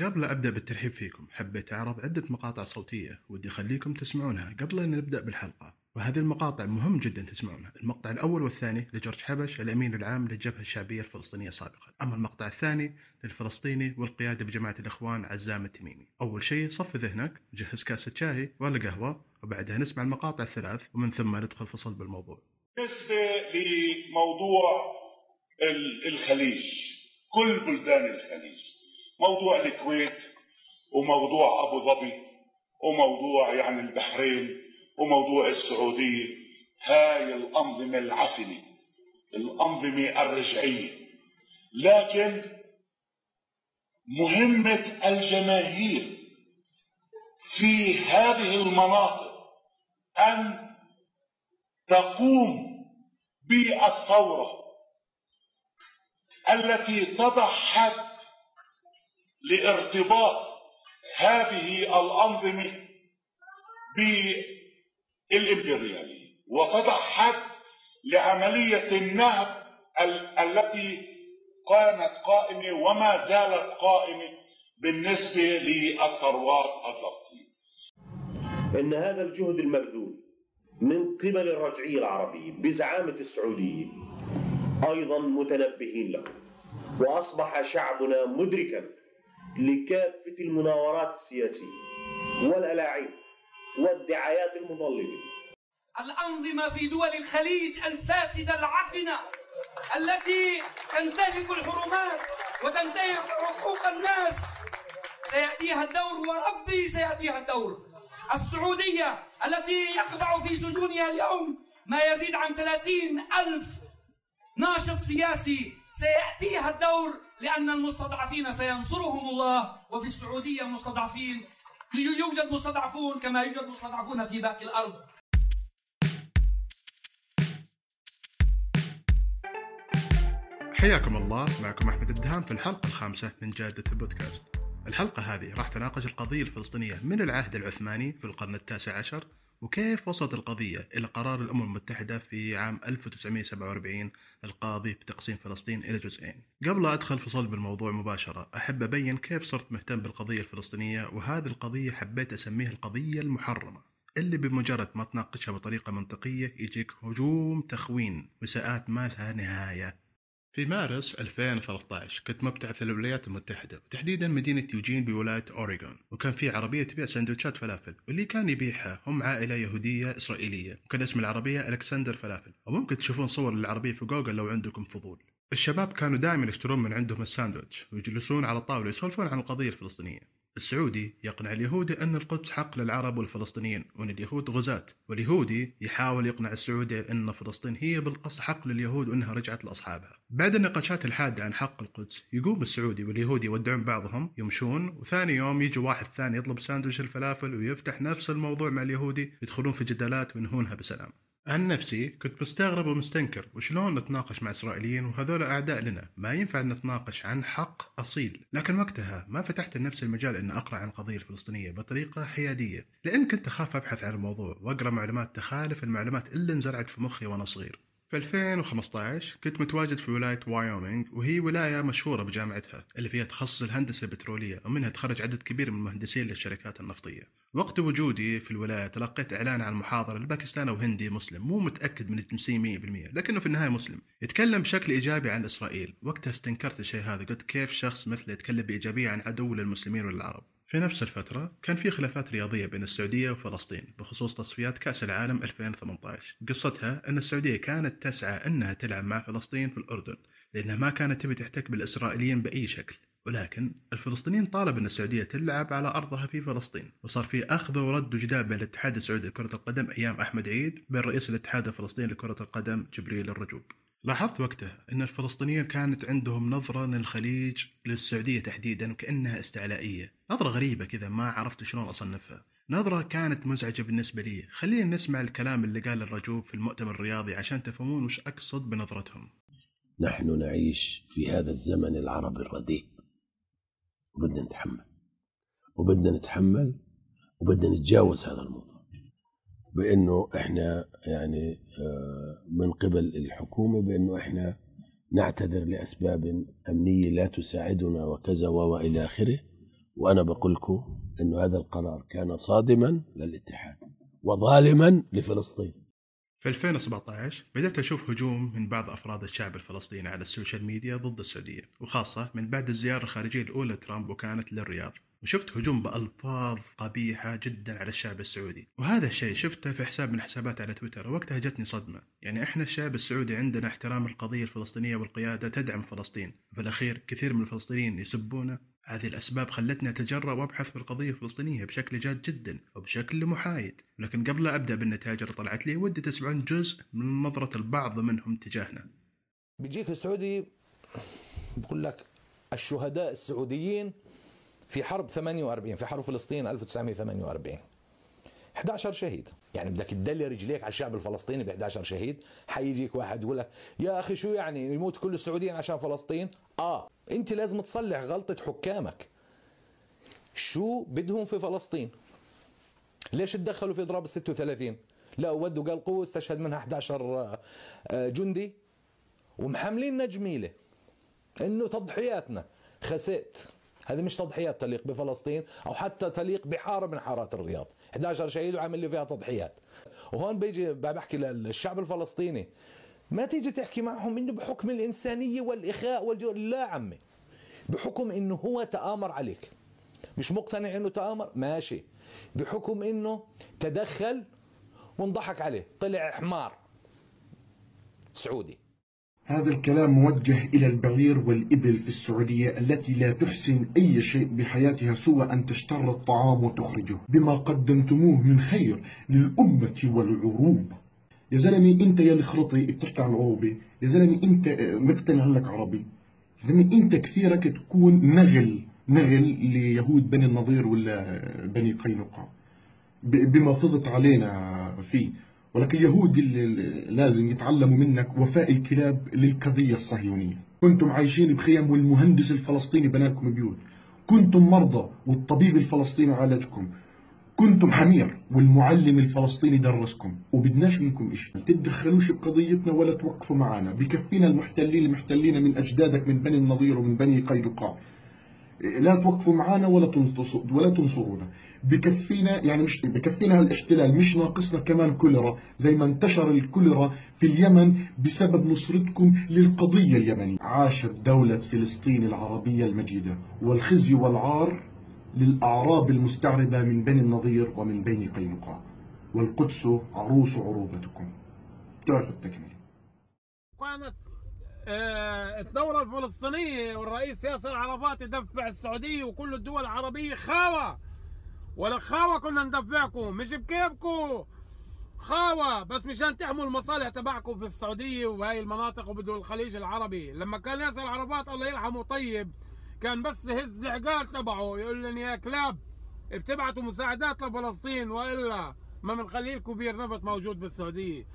قبل أبدأ بالترحيب فيكم حبيت أعرض عدة مقاطع صوتية ودي أخليكم تسمعونها قبل أن نبدأ بالحلقة. وهذه المقاطع مهم جدا تسمعونها. المقطع الأول والثاني لجورج حبش الأمين العام للجبهة الشعبية الفلسطينية سابقا. أما المقطع الثاني للفلسطيني والقيادة بجماعة الإخوان عزام التميمي. أول شيء صف ذهنك جهز كاسة شاي ولا قهوة وبعدها نسمع المقاطع الثلاث ومن ثم ندخل فصل بالموضوع. بالنسبة لموضوع الخليج كل بلدان الخليج. موضوع الكويت وموضوع أبو ظبي وموضوع يعني البحرين وموضوع السعودية. هاي الأنظمة العفنة الأنظمة الرجعية. لكن مهمة الجماهير في هذه المناطق أن تقوم بالثورة التي تضع حد لارتباط هذه الأنظمة بالإمبريالية وتضع حد لعملية النهب التي كانت قائمة وما زالت قائمة بالنسبة للثروات الضغطية. إن هذا الجهد المبذول من قبل الرجعية العربية بزعامة السعودية أيضا متنبهين له وأصبح شعبنا مدركا لكافة المناورات السياسية والألاعيب والدعايات المضللة الأنظمة في دول الخليج الفاسدة العفنة التي تنتهك الحرمات وتنتهك حقوق الناس. سيأتيها الدور وربي سيأتيها الدور. السعودية التي يخضع في سجونها اليوم ما يزيد عن 30 ألف ناشط سياسي الدور لأن المستضعفين سينصرهم الله وفي السعودية مستضعفين يوجد مستضعفون كما يوجد مستضعفون في باقي الأرض. حياكم الله معكم أحمد الدهان في الحلقة الخامسة من جادة البودكاست. الحلقة هذه راح تناقش القضية الفلسطينية من العهد العثماني في القرن التاسع عشر وكيف وصلت القضية إلى قرار الأمم المتحدة في عام 1947 القاضي بتقسيم فلسطين إلى جزئين؟ قبل لا أدخل في صلب الموضوع مباشرة أحب أبين كيف صرت مهتم بالقضية الفلسطينية وهذه القضية حبيت أسميها القضية المحرمة اللي بمجرد ما تناقشها بطريقة منطقية يجيك هجوم تخوين وساءات ما لها نهاية. في مارس 2013 كنت مبتعث للولايات المتحدة وتحديدا مدينة يوجين بولاية أوريغون وكان في عربية تبيع سندوتشات فلافل واللي كان يبيعها هم عائلة يهودية إسرائيلية وكان اسم العربية ألكسندر فلافل. وممكن تشوفون صور للعربية في جوجل لو عندكم فضول. الشباب كانوا دائما يشترون من عندهم الساندوتش ويجلسون على الطاولة يسولفون عن القضية الفلسطينية. السعودي يقنع اليهودي أن القدس حق للعرب والفلسطينيين. وأن اليهود غزاة. واليهودي يحاول يقنع السعودي أن فلسطين هي بالأصل حق لليهود وأنها رجعت لأصحابها. بعد النقاشات الحادة عن حق القدس يقوم السعودي واليهودي يودعون بعضهم يمشون وثاني يوم يجي واحد ثاني يطلب ساندويش الفلافل ويفتح نفس الموضوع مع اليهودي يدخلون في جدالات وينهونها بسلام. عن نفسي كنت مستغرب ومستنكر وشلون نتناقش مع إسرائيليين وهذول أعداء لنا؟ ما ينفع نتناقش عن حق أصيل. لكن وقتها ما فتحت لنفسي المجال ان أقرأ عن القضية الفلسطينيه بطريقة حيادية لأن كنت أخاف أبحث عن الموضوع وأقرأ معلومات تخالف المعلومات اللي انزرعت في مخي وأنا صغير. في 2015 كنت متواجد في ولاية وايومينغ وهي ولاية مشهورة بجامعتها اللي فيها تخصص الهندسة البترولية ومنها تخرج عدد كبير من المهندسين للشركات النفطية. وقت وجودي في الولاية تلقيت إعلان عن محاضرة لباكستان وهندي مسلم مو متأكد من الجنسية 100% لكنه في النهاية مسلم. يتكلم بشكل إيجابي عن إسرائيل. وقتها استنكرت الشيء هذا قلت كيف شخص مثله يتكلم بإيجابية عن عدو للمسلمين والعرب؟ في نفس الفترة كان في خلافات رياضية بين السعودية وفلسطين بخصوص تصفيات كأس العالم 2018 قصتها أن السعودية كانت تسعى أنها تلعب مع فلسطين في الأردن لأنها ما كانت تبي تحتك بالإسرائيليين بأي شكل. ولكن الفلسطينيين طالب أن السعودية تلعب على أرضها في فلسطين وصار في أخذ ورد وجدال بين الاتحاد السعودي لكرة القدم أيام أحمد عيد بين رئيس الاتحاد الفلسطيني لكرة القدم جبريل الرجوب. لاحظت وقتها أن الفلسطينيين كانت عندهم نظرة للخليج للسعودية تحديدا كأنها استعلائية. نظرة غريبة كذا ما عرفت شلون أصنفها. نظرة كانت مزعجة بالنسبة لي. خلينا نسمع الكلام اللي قال الرجوب في المؤتمر الرياضي عشان تفهمون وش أقصد بنظرتهم. نحن نعيش في هذا الزمن العربي الرديء. وبدنا نتحمل. وبدنا نتحمل وبدنا نتجاوز هذا الموضوع. بأنه إحنا يعني آه، من قبل الحكومة بأنه إحنا نعتذر لأسباب أمنية لا تساعدنا وكذا وإلى آخره. وأنا بقول لكم أنه هذا القرار كان صادما للاتحاد وظالما لفلسطين. في 2017 بدأت أشوف هجوم من بعض أفراد الشعب الفلسطيني على السوشيال ميديا ضد السعودية وخاصة من بعد الزيارة الخارجية الأولى لترامب وكانت للرياض. وشفت هجوم بألفاظ قبيحة جدا على الشعب السعودي. وهذا الشيء شفته في حساب من حسابات على تويتر وقتها جتني صدمة. يعني إحنا الشعب السعودي عندنا احترام القضية الفلسطينية والقيادة تدعم فلسطين. في الأخير كثير من الفلسطينيين يسبونه هذه الأسباب خلتني أتجرأ وأبحث في القضية الفلسطينية بشكل جاد جدا وبشكل محايد. لكن قبل لا أبدأ بالنتائج اللي طلعت لي ودي تسمعون جزء من نظرة البعض منهم تجاهنا. بيجيك السعودي بقول لك الشهداء السعوديين في حرب 48 في حرب فلسطين 1948 11 شهيد. يعني بدك تدلي رجليك على الشعب الفلسطيني ب 11 شهيد. حيجيك واحد يقول لك يا أخي شو يعني يموت كل السعوديين عشان فلسطين؟ آه أنت لازم تصلح غلطة حكامك. شو بدهم في فلسطين؟ ليش تدخلوا في إضراب ال 36 لا ودوا قال قوة استشهد منها 11 جندي. ومحملين جميلة إنه تضحياتنا. خسئت. هذه مش تضحيات تليق بفلسطين أو حتى تليق بحارة من حارات الرياض. 11 شهيد وعامل لي فيها تضحيات. وهون بيجي بحكي للشعب الفلسطيني. ما تيجي تحكي معهم إنه بحكم الإنسانية والإخاء والجو لا عمي. بحكم إنه هو تآمر عليك. مش مقتنع إنه تآمر؟ ماشي. بحكم إنه تدخل وانضحك عليه. طلع حمار سعودي. هذا الكلام موجه إلى البعير والإبل في السعودية التي لا تحسن أي شيء بحياتها سوى أن تشتر الطعام وتخرجه. بما قدمتموه من خير للأمة والعروب يا زلمة أنت يا الخرطي بتحكي عن عروبي يا زلمة أنت مقتنع لك عربي. يا زلمة أنت كثيرك تكون نغل نغل ليهود بني النضير ولا بني قينقاع. بما فضت علينا فيه. ولكن اللي لازم يتعلموا منك وفاء الكلاب للقضية الصهيونية. كنتم عايشين بخيم والمهندس الفلسطيني بناكم بيوت. كنتم مرضى والطبيب الفلسطيني عالجكم. كنتم حمير والمعلم الفلسطيني درسكم. وبدناش منكم إشي. تتدخلوش بقضيتنا ولا توقفوا معنا بكفينا المحتلين المحتلين من أجدادك من بني النضير ومن بني قينقاع لا توقفوا معنا ولا تنصرونا. بكفينا يعني مش بكفينا هالاحتلال مش ناقصنا كمان كوليرا زي ما انتشر الكوليرا في اليمن بسبب نصرتكم للقضية اليمنية. عاشت دولة فلسطين العربية المجيدة والخزي والعار للأعراب المستعربة من بني النضير ومن بني قينقاع. والقدس عروس عروبتكم. تعرف التكملة كانت آه، الثورة الفلسطينية والرئيس ياسر عرفات يدفع السعودية وكل الدول العربية خاوة ولا خاوة كنا ندفعكم مش بكيفكم. خاوة بس مشان تحموا المصالح تبعكم في السعودية وهاي المناطق وبدول الخليج العربي. لما كان ياسر عرفات الله يرحمه طيب كان بس يهز العقال تبعه يقول لنا يا كلاب بتبعتوا مساعدات لفلسطين وإلا ما بنخلي لكم بير نفط موجود بالسعودية.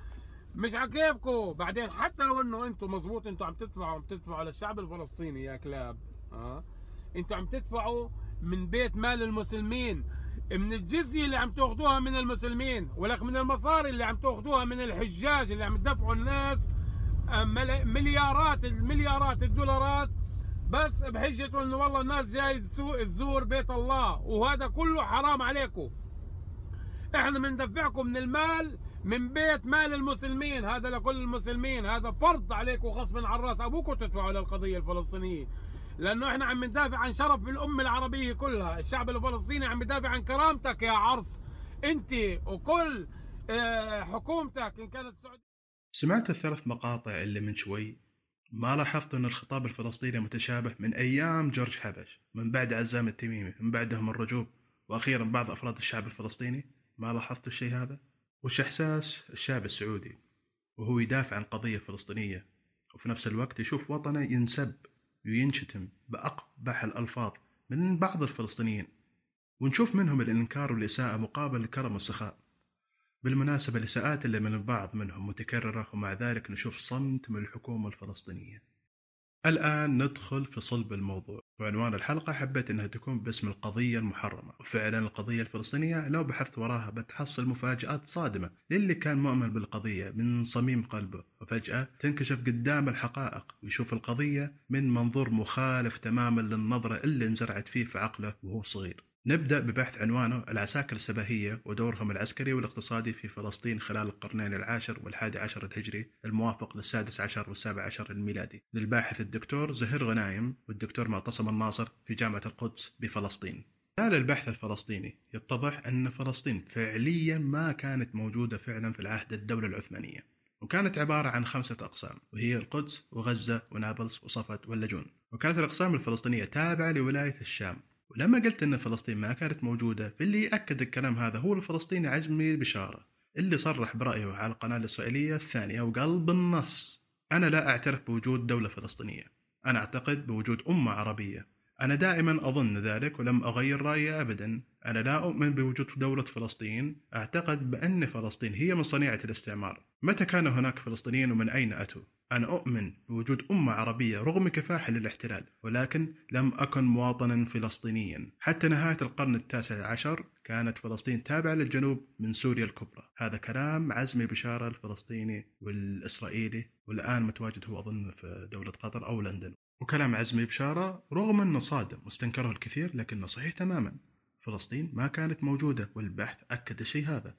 مش عكيفكم بعدين حتى لو إنه أنتم مزبوط إنتم عم تدفعوا عم تدفعوا للشعب الفلسطيني يا كلاب ها أنتم عم تدفعوا من بيت مال المسلمين. من الجزية اللي عم تاخذوها من المسلمين ولك من المصاري اللي عم تاخذوها من الحجاج اللي عم تدفعوا الناس مليارات المليارات الدولارات. بس بحجة إنه والله الناس جاي تزور بيت الله وهذا كله حرام عليكم. إحنا بندفعكم من المال من بيت مال المسلمين هذا لكل المسلمين. هذا فرض عليكم غصبا عن رأس. أبوكم تدفعوا للقضية الفلسطينية. لأنه إحنا عم ندافع عن شرف الأمة العربية كلها. الشعب الفلسطيني عم يدافع عن كرامتك يا عرس. أنت وكل آه، حكومتك إن كانت السعودية سمعت الثلاث مقاطع اللي من شوي ما لاحظت أن الخطاب الفلسطيني متشابه من أيام جورج حبش من بعد عزام التميمي من بعدهم الرجوب وأخيرا بعض أفراد الشعب الفلسطيني. ما لاحظت الشيء هذا؟ وش إحساس الشعب السعودي وهو يدافع عن قضية فلسطينية وفي نفس الوقت يشوف وطنه ينسب وينشتم بأقبح الألفاظ من بعض الفلسطينيين ونشوف منهم الإنكار والإساءة مقابل الكرم والسخاء بالمناسبة الإساءات اللي من البعض منهم متكررة ومع ذلك نشوف صمت من الحكومة الفلسطينية. الآن ندخل في صلب الموضوع. وعنوان الحلقة حبيت أنها تكون باسم القضية المحرمة. وفعلا القضية الفلسطينية لو بحثت وراها بتحصل مفاجآت صادمة للي كان مؤمن بالقضية من صميم قلبه. وفجأة تنكشف قدام الحقائق ويشوف القضية من منظور مخالف تماما للنظرة اللي انزرعت فيه في عقله وهو صغير. نبدأ ببحث عنوانه العساكر السباهية ودورهم العسكري والاقتصادي في فلسطين خلال القرنين العاشر والحادي عشر الهجري الموافق للسادس عشر والسابع عشر الميلادي. للباحث الدكتور زهير غنايم والدكتور معتصم الناصر في جامعة القدس بفلسطين. خلال البحث الفلسطيني يتضح أن فلسطين فعليا ما كانت موجودة فعلا في العهد الدولة العثمانية وكانت عبارة عن خمسة أقسام وهي القدس وغزة ونابلس وصفت واللجون. وكانت الأقسام الفلسطينية تابعة لولاية الشام ولما قلت إن فلسطين ما كانت موجودة فاللي يأكد الكلام هذا هو الفلسطيني عزمي بشارة اللي صرح برأيه على القناة الإسرائيلية الثانية وقال بالنص أنا لا أعترف بوجود دولة فلسطينية. أنا أعتقد بوجود أمة عربية. أنا دائما أظن ذلك ولم أغير رأيي ابدا. أنا لا أؤمن بوجود دولة فلسطين. أعتقد بأن فلسطين هي من صنيعه الاستعمار. متى كان هناك فلسطينيين ومن أين أتوا؟ أنا أؤمن بوجود أمة عربية رغم كفاحها للاحتلال ولكن لم أكن مواطنا فلسطينيا. حتى نهاية القرن التاسع عشر كانت فلسطين تابعة للجنوب من سوريا الكبرى. هذا كلام عزمي بشارة الفلسطيني والإسرائيلي والآن متواجد هو أظن في دولة قطر أو لندن. وكلام عزمي بشارة رغم أنه صادم واستنكره الكثير لكنه صحيح تماما. فلسطين ما كانت موجودة والبحث أكد الشيء هذا.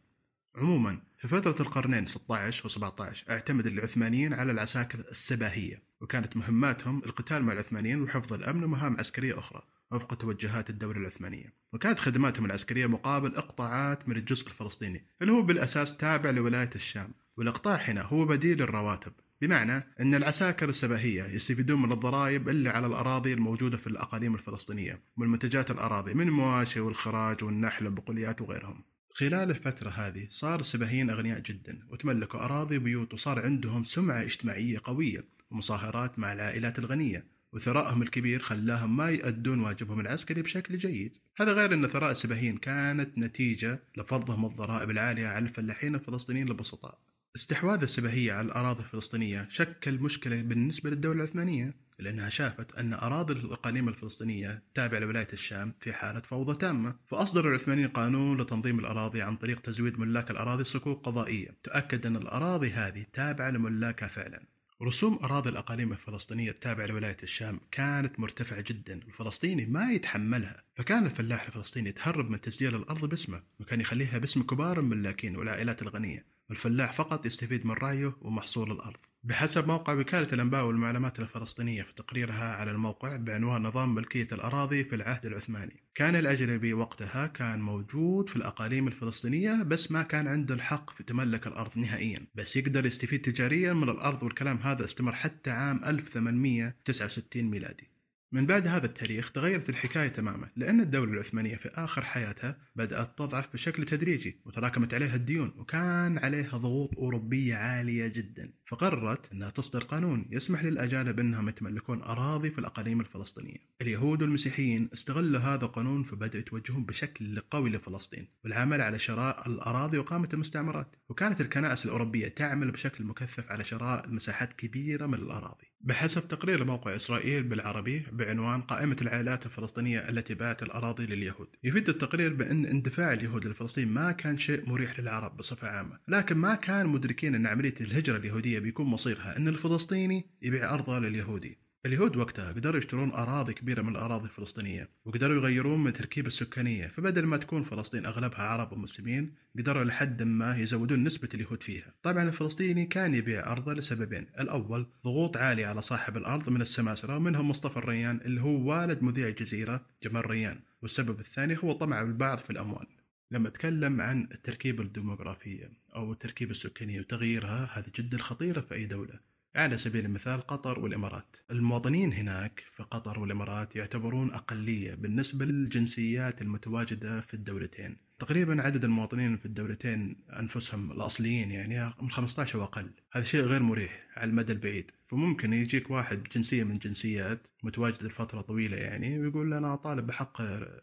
عموما في فترة القرنين 16 و17 اعتمد العثمانيين على العساكر السباهية وكانت مهماتهم القتال مع العثمانيين وحفظ الأمن ومهام عسكرية أخرى وفق توجهات الدولة العثمانية. وكانت خدماتهم العسكرية مقابل إقطاعات من الجزء الفلسطيني اللي هو بالأساس تابع لولاية الشام. والإقطاع هنا هو بديل الرواتب بمعنى أن العساكر السباهية يستفيدون من الضرائب اللي على الأراضي الموجودة في الأقاليم الفلسطينية من منتجات الأراضي من المواشي والخراج والنحل والبقوليات وغيرهم. خلال الفترة هذه صار السباهيين أغنياء جدا وتملكوا أراضي وبيوت وصار عندهم سمعة اجتماعية قوية ومصاهرات مع العائلات الغنية وثرائهم الكبير خلاهم ما يؤدون واجبهم العسكري بشكل جيد. هذا غير أن ثراء السباهيين كانت نتيجة لفرضهم الضرائب العالية على الفلاحين الفلسطينيين البسطاء استحواذ السباهية على الأراضي الفلسطينية شكل مشكلة بالنسبة للدولة العثمانية لأنها شافت أن أراضي الإقاليم الفلسطينية التابعة لولاية الشام في حالة فوضى تامة. فأصدر العثمانيين قانون لتنظيم الأراضي عن طريق تزويد ملاك الأراضي صكوك قضائية تؤكد أن الأراضي هذه تابعة لملاكها فعلا. رسوم أراضي الأقاليم الفلسطينية التابعة لولاية الشام كانت مرتفعة جدا والفلسطيني ما يتحملها. فكان الفلاح الفلسطيني يتهرب من تسجيل الأرض باسمه وكان يخليها باسم كبار الملاكين والعائلات الغنية. والفلاح فقط يستفيد من رعيه ومحصول الأرض. بحسب موقع وكالة الأنباء والمعلومات الفلسطينية في تقريرها على الموقع بعنوان نظام ملكية الأراضي في العهد العثماني. كان الأجنبي وقتها كان موجود في الأقاليم الفلسطينية بس ما كان عنده الحق في تملك الأرض نهائيا. بس يقدر يستفيد تجاريا من الأرض والكلام هذا استمر حتى عام 1869 ميلادي. من بعد هذا التاريخ تغيرت الحكاية تماما لأن الدولة العثمانية في آخر حياتها بدأت تضعف بشكل تدريجي وتراكمت عليها الديون وكان عليها ضغوط أوروبية عالية جدا. فقررت أنها تصدر قانون يسمح للأجانب أنهم يتملكون أراضي في الأقاليم الفلسطينية. اليهود والمسيحيين استغلوا هذا القانون فبدأوا يتوجهون بشكل قوي لفلسطين والعمل على شراء الأراضي وقامة المستعمرات. وكانت الكنائس الأوروبية تعمل بشكل مكثف على شراء مساحات كبيرة من الأراضي. بحسب تقرير موقع إسرائيل بالعربي بعنوان قائمة العائلات الفلسطينية التي باعت الأراضي لليهود. يفيد التقرير بأن اندفاع اليهود لفلسطين ما كان شيء مريح للعرب بصفة عامة لكن ما كان مدركين أن عملية الهجرة اليهودية بيكون مصيرها أن الفلسطيني يبيع أرضه لليهودي. اليهود وقتها قدروا يشترون أراضي كبيرة من الأراضي الفلسطينية وقدروا يغيرون من التركيبة السكانية. فبدل ما تكون فلسطين أغلبها عرب ومسلمين قدروا لحد ما يزودون نسبة اليهود فيها. طبعا الفلسطيني كان يبيع أرضه لسببين. الأول ضغوط عالية على صاحب الأرض من السماسرة ومنهم مصطفى الريان اللي هو والد مذيع الجزيرة جمال ريان. والسبب الثاني هو طمع البعض في الأموال. لما أتكلم عن التركيبة الديموغرافية أو التركيبة السكانية وتغييرها هذه جدا خطيرة في أي دولة. على سبيل المثال قطر والإمارات. المواطنين هناك في قطر والإمارات يعتبرون أقلية بالنسبة للجنسيات المتواجدة في الدولتين. تقريبا عدد المواطنين في الدولتين أنفسهم الأصليين يعني من 15 وأقل. هذا شيء غير مريح على المدى البعيد. فممكن يجيك واحد بجنسية من جنسيات متواجدة لفترة طويلة يعني ويقول أنا أطالب بحق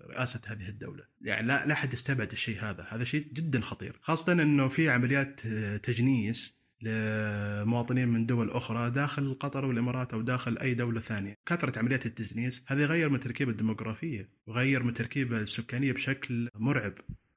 رئاسة هذه الدولة. يعني لا لا أحد يستبعد الشيء هذا. هذا شيء جدا خطير. خاصة أنه في عمليات تجنيس لمواطنين من دول أخرى داخل قطر والإمارات أو داخل أي دولة ثانية. كثرة عمليات التجنيس هذا يغير من التركيبة الديموغرافية وغير من التركيبة السكانية بشكل مرعب.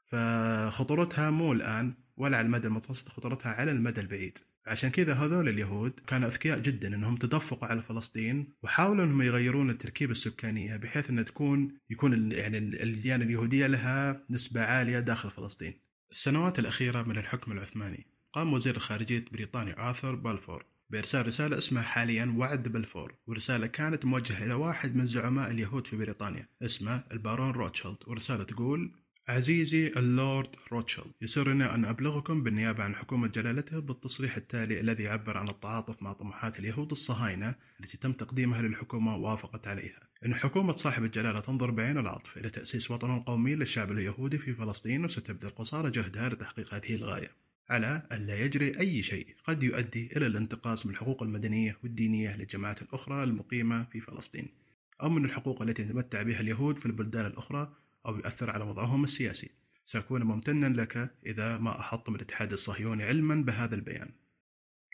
فخطورتها مو الآن ولا على المدى المتوسط خطورتها على المدى البعيد. عشان كذا هذول اليهود كانوا أذكياء جدا إنهم تدفقوا على فلسطين وحاولوا إنهم يغيرون التركيبة السكانية بحيث إنها تكون يكون يعني ال- الديانة اليهودية لها نسبة عالية داخل فلسطين. السنوات الأخيرة من الحكم العثماني. قام وزير خارجية بريطانيا آرثر بالفور. بإرسال رسالة اسمها حاليا وعد بلفور ورسالة كانت موجهة إلى واحد من زعماء اليهود في بريطانيا اسمه البارون روتشيلد. ورسالة تقول عزيزي اللورد روتشيلد يسرني أن أبلغكم بالنيابة عن حكومة جلالته بالتصريح التالي الذي يعبر عن التعاطف مع طموحات اليهود الصهاينة التي تم تقديمها للحكومة ووافقت عليها. أن حكومة صاحب الجلالة تنظر بعين العطف إلى تأسيس وطن قومي للشعب اليهودي في فلسطين وستبذل قصارى جهدها لتحقيق هذه الغاية. على ألا يجري أي شيء. قد يؤدي إلى الانتقاص من الحقوق المدنية والدينية للجماعات الأخرى المقيمة في فلسطين أو من الحقوق التي يتمتع بها اليهود في البلدان الأخرى أو يؤثر على وضعهم السياسي. سأكون ممتنا لك إذا ما أحط من الاتحاد الصهيوني علما بهذا البيان.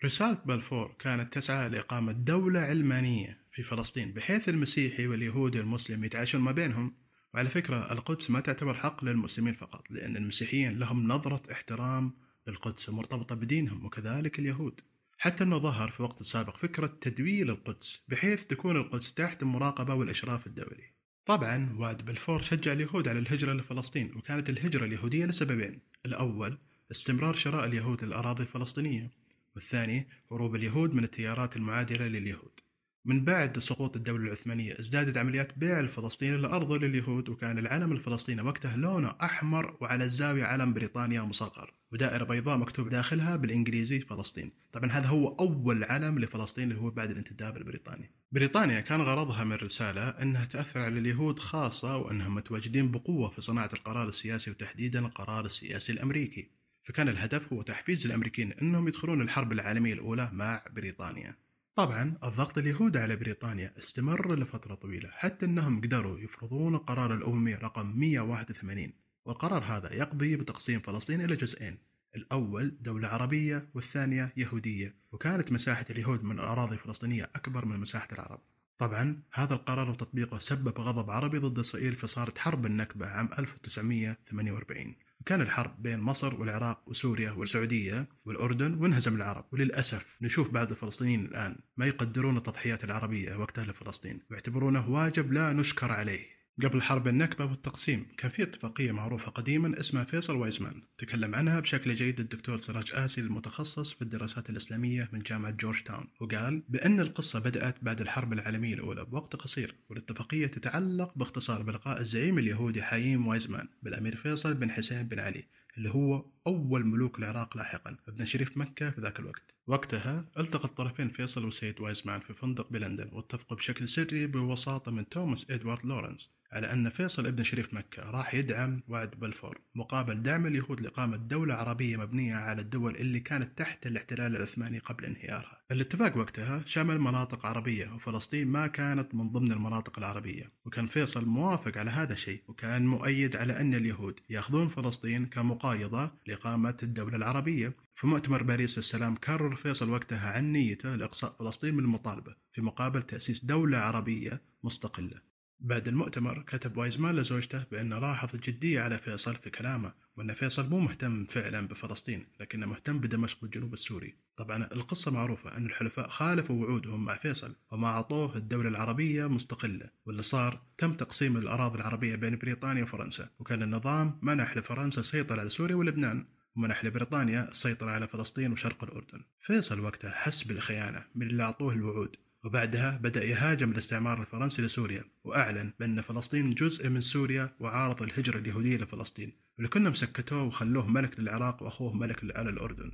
رسالة بلفور كانت تسعى لإقامة دولة علمانية في فلسطين بحيث المسيحي واليهودي والمسلم يتعايشون ما بينهم. وعلى فكرة القدس ما تعتبر حق للمسلمين فقط لأن المسيحيين لهم نظرة احترام للقدس ومرتبطة بدينهم وكذلك اليهود. حتى أنه ظهر في وقت سابق فكرة تدويل القدس بحيث تكون القدس تحت المراقبة والإشراف الدولي. طبعا وعد بلفور شجع اليهود على الهجرة لفلسطين وكانت الهجرة اليهودية لسببين. الأول استمرار شراء اليهود للأراضي الفلسطينية والثاني هروب اليهود من التيارات المعادلة لليهود. من بعد سقوط الدولة العثمانية ازدادت عمليات بيع الفلسطيني لأرضه لليهود وكان العلم الفلسطيني وقتها لونه أحمر وعلى الزاوية علم بريطانيا مصغر ودائرة بيضاء مكتوب داخلها بالإنجليزي فلسطين. طبعا هذا هو أول علم لفلسطين اللي هو بعد الانتداب البريطاني. بريطانيا كان غرضها من الرسالة أنها تأثر على اليهود خاصة وأنهم متواجدين بقوة في صناعة القرار السياسي وتحديدا القرار السياسي الأمريكي. فكان الهدف هو تحفيز الأمريكيين أنهم يدخلون الحرب العالمية الأولى مع بريطانيا. طبعا الضغط اليهودي على بريطانيا استمر لفترة طويلة حتى أنهم قدروا يفرضون القرار الأممي رقم 181 والقرار هذا يقضي بتقسيم فلسطين إلى جزئين. الأول دولة عربية والثانية يهودية وكانت مساحة اليهود من الأراضي الفلسطينية أكبر من مساحة العرب. طبعا هذا القرار وتطبيقه سبب غضب عربي ضد إسرائيل فصارت حرب النكبة عام 1948 وكان الحرب بين مصر والعراق وسوريا والسعودية والأردن وانهزم العرب. وللأسف نشوف بعض الفلسطينيين الآن ما يقدرون التضحيات العربية وقتها لفلسطين ويعتبرونه واجب لا نشكر عليه. قبل حرب النكبة والتقسيم كان في اتفاقية معروفة قديما اسمها فيصل وايزمان تكلم عنها بشكل جيد الدكتور سراج آسي المتخصص في الدراسات الإسلامية من جامعة جورج تاون وقال بأن القصة بدأت بعد الحرب العالمية الأولى بوقت قصير والاتفاقية تتعلق باختصار بلقاء الزعيم اليهودي حايم وايزمان بالأمير فيصل بن حسين بن علي اللي هو أول ملوك العراق لاحقا أبن شريف مكة في ذاك الوقت. وقتها التقى الطرفين فيصل وسيد وايزمان في فندق بلندن واتفقوا بشكل سري بوساطة من توماس إدوارد لورنس على أن فيصل ابن شريف مكة راح يدعم وعد بلفور مقابل دعم اليهود لإقامة دولة عربية مبنية على الدول اللي كانت تحت الاحتلال العثماني قبل انهيارها. الاتفاق وقتها شمل مناطق عربية وفلسطين ما كانت من ضمن المناطق العربية. وكان فيصل موافق على هذا الشيء وكان مؤيد على أن اليهود يأخذون فلسطين كمقايضة لإقامة الدولة العربية. في مؤتمر باريس السلام كرر فيصل وقتها عن نيته لإقصاء فلسطين من المطالبة في مقابل تأسيس دولة عربية مستقلة. بعد المؤتمر كتب وايزمان لزوجته بأنه لاحظ الجدية على فيصل في كلامه وأن فيصل مو مهتم فعلا بفلسطين لكنه مهتم بدمشق والجنوب السوري. طبعا القصة معروفة أن الحلفاء خالفوا وعودهم مع فيصل وما أعطوه الدولة العربية مستقلة واللي صار تم تقسيم الأراضي العربية بين بريطانيا وفرنسا وكان النظام منح لفرنسا السيطرة على سوريا ولبنان ومنح لبريطانيا السيطرة على فلسطين وشرق الأردن. فيصل وقتها حس بالخيانة من اللي أعطوه الوعود. وبعدها بدأ يهاجم الاستعمار الفرنسي لسوريا وأعلن بأن فلسطين جزء من سوريا وعارض الهجرة اليهودية لفلسطين واللي كنا مسكتوه وخلوه ملك للعراق وأخوه ملك على الأردن.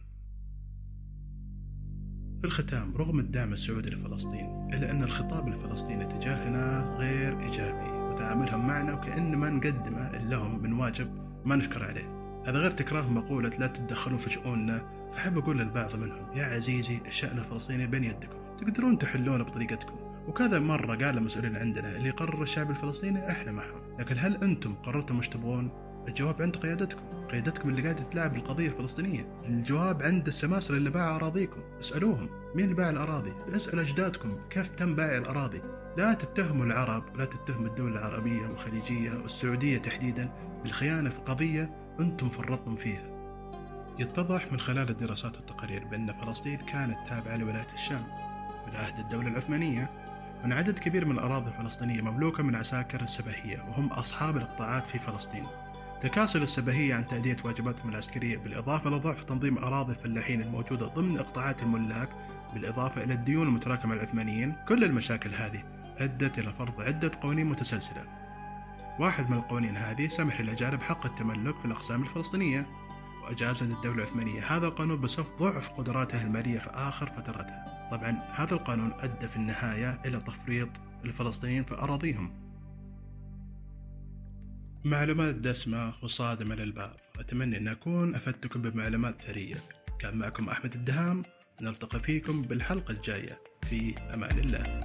في الختام رغم الدعم السعودي لفلسطين إلا أن الخطاب الفلسطيني تجاهنا غير إيجابي وتعاملهم معنا وكأن ما نقدمه لهم من واجب ما نشكر عليه. هذا غير تكرار مقولة لا تتدخلون في شؤوننا فحب أقول للبعض منهم يا عزيزي الشأن الفلسطيني بين يدكم. تقدرون تحلونه بطريقتكم. وكذا مرة قال المسؤولين عندنا اللي يقرر الشعب الفلسطيني إحنا معهم. لكن هل أنتم قررتم وش تبغون؟ الجواب عند قيادتكم. قيادتكم اللي قاعدة تلعب القضية الفلسطينية. الجواب عند السماسرة اللي باعوا أراضيكم. اسألوهم. مين باع الأراضي؟ اسأل أجدادكم كيف تم بيع الأراضي. لا تتهموا العرب لا تتهموا الدول العربية والخليجية والسعودية تحديدا بالخيانة في قضية أنتم فرطتم فيها. يتضح من خلال الدراسات والتقارير بأن فلسطين كانت تابعة لولاية الشام. عهد الدولة العثمانية. وأن عدد كبير من الأراضي الفلسطينية مملوكة من عساكر السباهية وهم أصحاب الإقطاعات في فلسطين. تكاسل السباهية عن تأدية واجباتهم العسكرية بالإضافة لضعف تنظيم أراضي الفلاحين الموجودة ضمن إقطاعات الملاك بالإضافة إلى الديون المتراكمة العثمانيين. كل المشاكل هذه أدت إلى فرض عدة قوانين متسلسلة. واحد من القوانين هذه سمح للأجانب حق التملك في الأقسام الفلسطينية. وأجازت الدولة العثمانية هذا القانون بسبب ضعف قدراتها المالية في آخر فتراتها. طبعا هذا القانون أدى في النهاية إلى تفريط الفلسطينيين في أراضيهم معلومات دسمة وصادمة للبعض. أتمنى أن أكون أفدتكم بمعلومات ثرية. كان معكم أحمد الدهام. نلتقي فيكم بالحلقة الجاية. في أمان الله.